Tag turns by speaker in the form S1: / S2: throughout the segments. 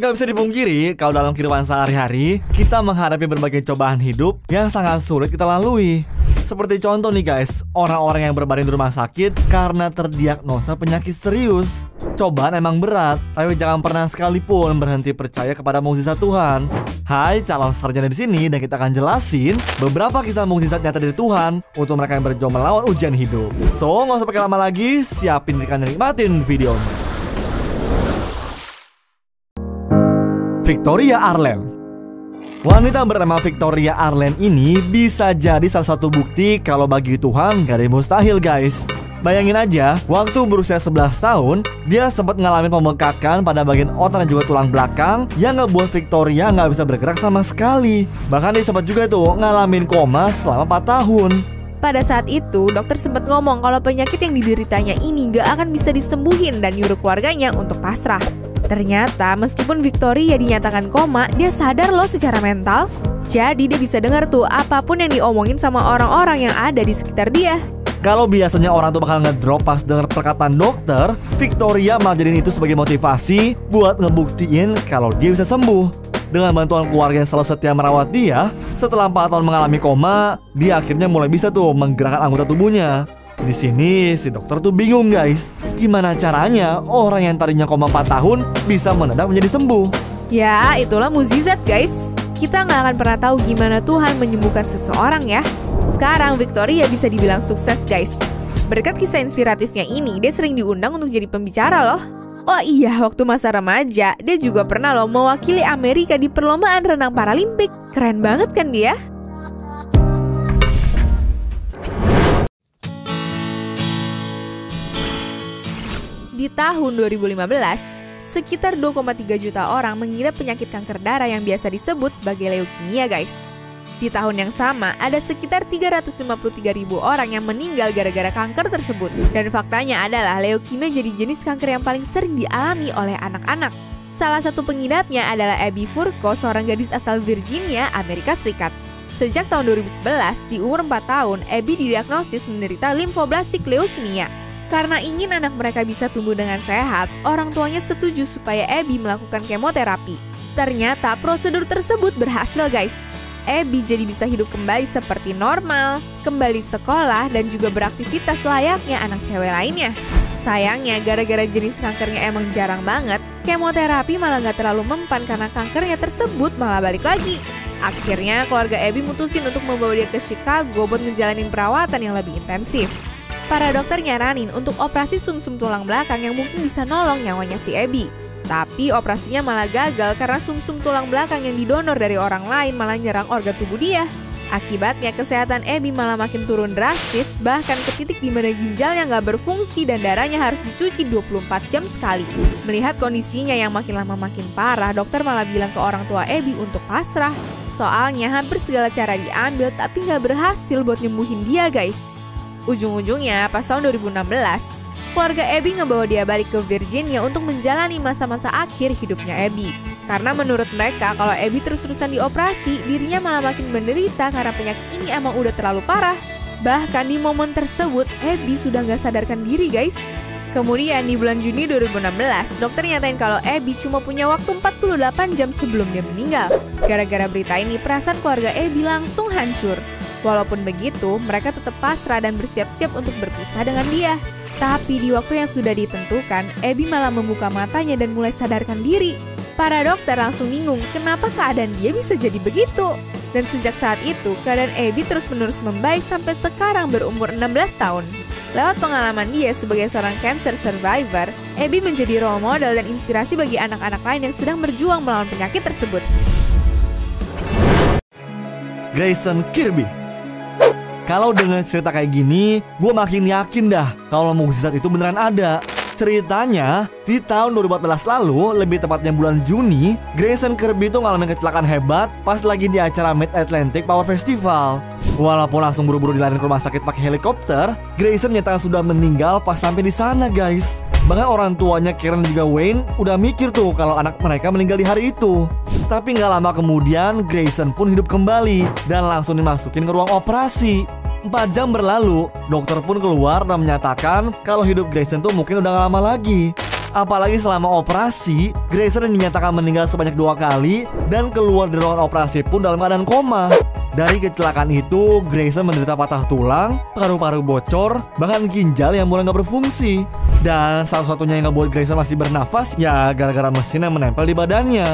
S1: Gak bisa dipungkiri, kalau dalam kehidupan sehari-hari, kita menghadapi berbagai cobaan hidup yang sangat sulit kita lalui. Seperti contoh nih guys, orang-orang yang berbaring di rumah sakit karena terdiagnosa penyakit serius. Cobaan emang berat, tapi jangan pernah sekalipun berhenti percaya kepada mukjizat Tuhan. Hai, calon sarjana di sini dan kita akan jelasin beberapa kisah mukjizat nyata dari Tuhan untuk mereka yang berjuang melawan ujian hidup. So, nggak usah pakai lama lagi, siapin diri kalian nikmatin videonya. Victoria Arlen. Wanita bernama Victoria Arlen ini bisa jadi salah satu bukti kalau bagi Tuhan gak ada mustahil guys. Bayangin aja, waktu berusia 11 tahun, dia sempat ngalamin pembengkakan pada bagian otak dan juga tulang belakang yang ngebuat Victoria nggak bisa bergerak sama sekali. Bahkan dia sempat juga tuh ngalamin koma selama 4 tahun.
S2: Pada saat itu, dokter sempat ngomong kalau penyakit yang dideritanya ini gak akan bisa disembuhin dan nyuruh keluarganya untuk pasrah. Ternyata meskipun Victoria dinyatakan koma, dia sadar loh secara mental. Jadi dia bisa dengar tuh apa pun yang diomongin sama orang-orang yang ada di sekitar dia.
S1: Kalau biasanya orang tuh bakal ngedrop pas denger perkataan dokter, Victoria malah jadiin itu sebagai motivasi buat ngebuktiin kalau dia bisa sembuh. Dengan bantuan keluarga yang selalu setia merawat dia, setelah 4 tahun mengalami koma, dia akhirnya mulai bisa tuh menggerakkan anggota tubuhnya. Di sini si dokter tuh bingung guys, gimana caranya orang yang tadinya koma 4 tahun bisa mendadak menjadi sembuh?
S2: Ya, itulah mukjizat guys. Kita nggak akan pernah tahu gimana Tuhan menyembuhkan seseorang ya. Sekarang Victoria bisa dibilang sukses guys. Berkat kisah inspiratifnya ini, dia sering diundang untuk jadi pembicara loh. Oh iya, waktu masa remaja, dia juga pernah loh mewakili Amerika di perlombaan renang Paralimpik. Keren banget kan dia? Di tahun 2015, sekitar 2,3 juta orang mengidap penyakit kanker darah yang biasa disebut sebagai leukemia, guys. Di tahun yang sama, ada sekitar 353 ribu orang yang meninggal gara-gara kanker tersebut. Dan faktanya adalah leukemia jadi jenis kanker yang paling sering dialami oleh anak-anak. Salah satu pengidapnya adalah Abby Furco, seorang gadis asal Virginia, Amerika Serikat. Sejak tahun 2011, di umur 4 tahun, Abby didiagnosis menderita limfoblastik leukemia. Karena ingin anak mereka bisa tumbuh dengan sehat, orang tuanya setuju supaya Abby melakukan kemoterapi. Ternyata prosedur tersebut berhasil guys. Abby jadi bisa hidup kembali seperti normal, kembali sekolah, dan juga beraktivitas layaknya anak cewek lainnya. Sayangnya, gara-gara jenis kankernya emang jarang banget, kemoterapi malah gak terlalu mempan karena kankernya tersebut malah balik lagi. Akhirnya, keluarga Abby mutusin untuk membawa dia ke Chicago buat ngejalanin perawatan yang lebih intensif. Para dokter nyaranin untuk operasi sumsum -sum tulang belakang yang mungkin bisa nolong nyawanya si Abby. Tapi operasinya malah gagal karena sumsum -sum tulang belakang yang didonor dari orang lain malah nyerang organ tubuh dia. Akibatnya kesehatan Abby malah makin turun drastis, bahkan ke titik di mana ginjalnya nggak berfungsi dan darahnya harus dicuci 24 jam sekali. Melihat kondisinya yang makin lama makin parah, dokter malah bilang ke orang tua Abby untuk pasrah. Soalnya hampir segala cara diambil tapi nggak berhasil buat nyembuhin dia guys. Ujung-ujungnya, pas tahun 2016, keluarga Abby ngebawa dia balik ke Virginia untuk menjalani masa-masa akhir hidupnya Abby. Karena menurut mereka, kalau Abby terus-terusan dioperasi, dirinya malah makin menderita karena penyakit ini emang udah terlalu parah. Bahkan di momen tersebut, Abby sudah nggak sadarkan diri guys. Kemudian di bulan Juni 2016, dokter nyatain kalau Abby cuma punya waktu 48 jam sebelum dia meninggal. Gara-gara berita ini, perasaan keluarga Abby langsung hancur. Walaupun begitu, mereka tetap pasrah dan bersiap-siap untuk berpisah dengan dia. Tapi di waktu yang sudah ditentukan, Abby malah membuka matanya dan mulai sadarkan diri. Para dokter langsung bingung kenapa keadaan dia bisa jadi begitu. Dan sejak saat itu, keadaan Abby terus-menerus membaik sampai sekarang berumur 16 tahun. Lewat pengalaman dia sebagai seorang cancer survivor, Abby menjadi role model dan inspirasi bagi anak-anak lain yang sedang berjuang melawan penyakit tersebut.
S1: Grayson Kirby kalau dengan cerita kayak gini, gue makin yakin dah kalau mukjizat itu beneran ada. Ceritanya, di tahun 2014 lalu, lebih tepatnya bulan Juni, Grayson Kirby itu ngalamin kecelakaan hebat pas lagi di acara Mid Atlantic Power Festival. Walaupun langsung buru-buru dilariin ke rumah sakit pakai helikopter, Grayson nyata sudah meninggal pas sampai di sana, guys. Bahkan orang tuanya Karen juga Wayne udah mikir tuh kalau anak mereka meninggal di hari itu. Tapi nggak lama kemudian Grayson pun hidup kembali dan langsung dimasukin ke ruang operasi. Empat jam berlalu, dokter pun keluar dan menyatakan kalau hidup Grayson tuh mungkin udah lama lagi. Apalagi selama operasi, Grayson dinyatakan meninggal sebanyak dua kali dan keluar dari ruangan operasi pun dalam keadaan koma. Dari kecelakaan itu, Grayson menderita patah tulang, paru-paru bocor, bahkan ginjal yang mulai nggak berfungsi. Dan salah satunya yang ngebuat Grayson masih bernafas, ya gara-gara mesin yang menempel di badannya.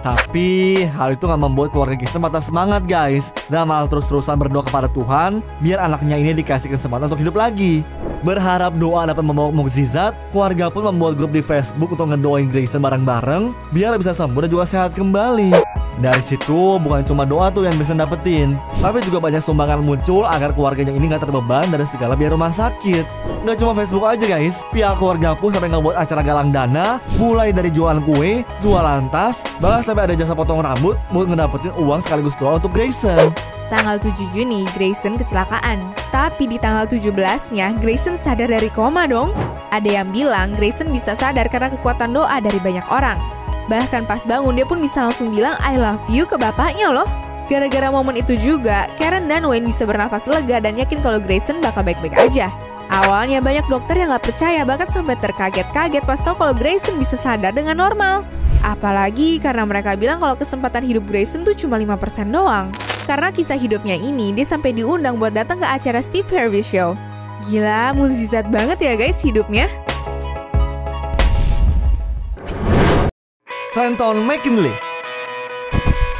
S1: Tapi hal itu nggak membuat keluarga Grayson patah semangat guys Dan malah terus-terusan berdoa kepada Tuhan Biar anaknya ini dikasih kesempatan untuk hidup lagi Berharap doa dapat membawa mukjizat, keluarga pun membuat grup di Facebook untuk ngedoain Grayson bareng-bareng biar bisa sembuh dan juga sehat kembali. Dari situ bukan cuma doa tuh yang bisa dapetin, tapi juga banyak sumbangan muncul agar keluarganya ini nggak terbeban dari segala biaya rumah sakit. Nggak cuma Facebook aja guys, pihak keluarga pun sampai ngebuat acara galang dana, mulai dari jualan kue, jualan tas, bahkan sampai ada jasa potong rambut buat ngedapetin uang sekaligus doa untuk Grayson.
S2: Tanggal 7 Juni, Grayson kecelakaan. Tapi di tanggal 17-nya, Grayson sadar dari koma dong. Ada yang bilang Grayson bisa sadar karena kekuatan doa dari banyak orang. Bahkan pas bangun, dia pun bisa langsung bilang I love you ke bapaknya loh. Gara-gara momen itu juga, Karen dan Wayne bisa bernafas lega dan yakin kalau Grayson bakal baik-baik aja. Awalnya banyak dokter yang gak percaya bahkan sampai terkaget-kaget pas tahu kalau Grayson bisa sadar dengan normal. Apalagi karena mereka bilang kalau kesempatan hidup Grayson tuh cuma 5% doang. Karena kisah hidupnya ini, dia sampai diundang buat datang ke acara Steve Harvey Show. Gila, muzizat banget ya guys hidupnya.
S1: Trenton McKinley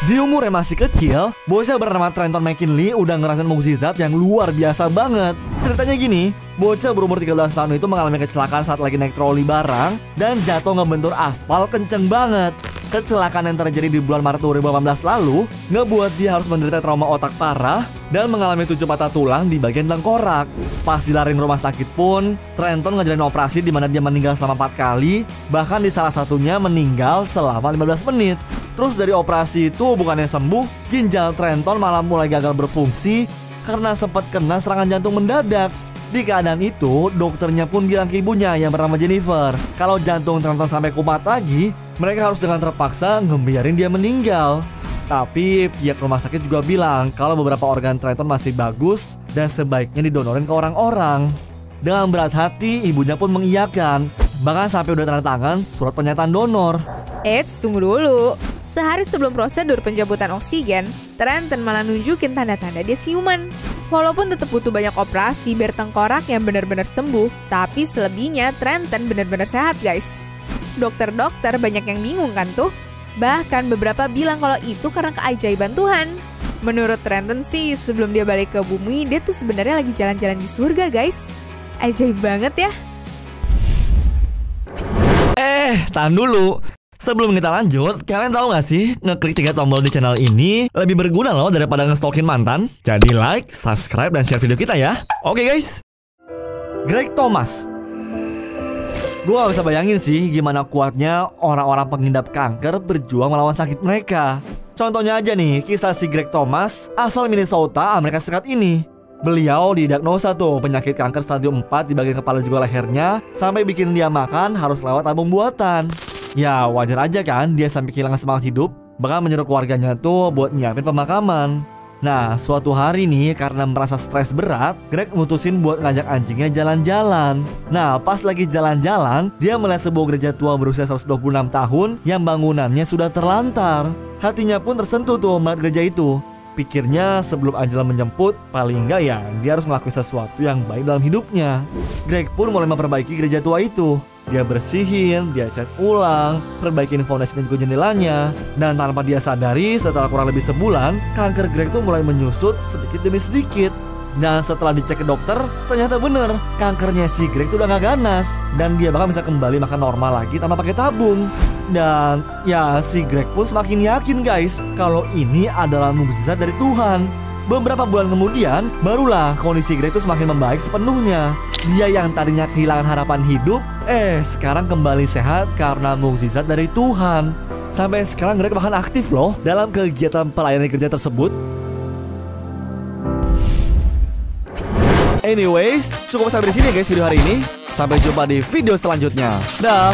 S1: di umur yang masih kecil, bocah bernama Trenton McKinley udah ngerasain mukjizat yang luar biasa banget. Ceritanya gini, bocah berumur 13 tahun itu mengalami kecelakaan saat lagi naik troli barang dan jatuh ngebentur aspal kenceng banget. Kecelakaan yang terjadi di bulan Maret 2018 lalu ngebuat dia harus menderita trauma otak parah dan mengalami tujuh patah tulang di bagian tengkorak. Pas dilaring rumah sakit pun, Trenton ngejalanin operasi di mana dia meninggal selama 4 kali, bahkan di salah satunya meninggal selama 15 menit. Terus dari operasi itu bukannya sembuh, ginjal Trenton malah mulai gagal berfungsi karena sempat kena serangan jantung mendadak. Di keadaan itu, dokternya pun bilang ke ibunya yang bernama Jennifer, kalau jantung Trenton sampai kumat lagi, mereka harus dengan terpaksa ngebiarin dia meninggal. Tapi pihak rumah sakit juga bilang kalau beberapa organ Trenton masih bagus dan sebaiknya didonorin ke orang-orang. Dengan berat hati, ibunya pun mengiyakan, bahkan sampai udah tanda tangan surat pernyataan donor.
S2: Eits, tunggu dulu. Sehari sebelum prosedur pencabutan oksigen, Trenton malah nunjukin tanda-tanda dia siuman. Walaupun tetap butuh banyak operasi biar tengkorak yang benar-benar sembuh, tapi selebihnya Trenton benar-benar sehat guys. Dokter-dokter banyak yang bingung kan tuh? Bahkan beberapa bilang kalau itu karena keajaiban Tuhan. Menurut Trenton sih, sebelum dia balik ke bumi, dia tuh sebenarnya lagi jalan-jalan di surga guys. Ajaib banget ya.
S1: Eh, tahan dulu. Sebelum kita lanjut, kalian tahu gak sih ngeklik tiga tombol di channel ini lebih berguna loh daripada ngestalkin mantan? Jadi like, subscribe, dan share video kita ya. Oke guys. Greg Thomas Gue gak bisa bayangin sih gimana kuatnya orang-orang pengidap kanker berjuang melawan sakit mereka. Contohnya aja nih, kisah si Greg Thomas asal Minnesota, Amerika Serikat ini. Beliau didiagnosa tuh penyakit kanker stadium 4 di bagian kepala juga lehernya sampai bikin dia makan harus lewat tabung buatan. Ya wajar aja kan dia sampai kehilangan semangat hidup Bahkan menyuruh keluarganya tuh buat nyiapin pemakaman Nah suatu hari nih karena merasa stres berat Greg mutusin buat ngajak anjingnya jalan-jalan Nah pas lagi jalan-jalan Dia melihat sebuah gereja tua berusia 126 tahun Yang bangunannya sudah terlantar Hatinya pun tersentuh tuh melihat gereja itu Pikirnya sebelum Angela menjemput, paling enggak ya dia harus melakukan sesuatu yang baik dalam hidupnya. Greg pun mulai memperbaiki gereja tua itu. Dia bersihin, dia cat ulang, perbaikin fondasi dan juga jendelanya. Dan tanpa dia sadari, setelah kurang lebih sebulan, kanker Greg tuh mulai menyusut sedikit demi sedikit. Dan setelah dicek ke dokter, ternyata bener kankernya si Greg tuh udah gak ganas dan dia bakal bisa kembali makan normal lagi tanpa pakai tabung. Dan ya si Greg pun semakin yakin guys kalau ini adalah mukjizat dari Tuhan. Beberapa bulan kemudian, barulah kondisi Greg itu semakin membaik sepenuhnya. Dia yang tadinya kehilangan harapan hidup, eh sekarang kembali sehat karena mukjizat dari Tuhan. Sampai sekarang Greg bahkan aktif loh dalam kegiatan pelayanan kerja tersebut. Anyways, cukup sampai di sini guys video hari ini. Sampai jumpa di video selanjutnya. Dah.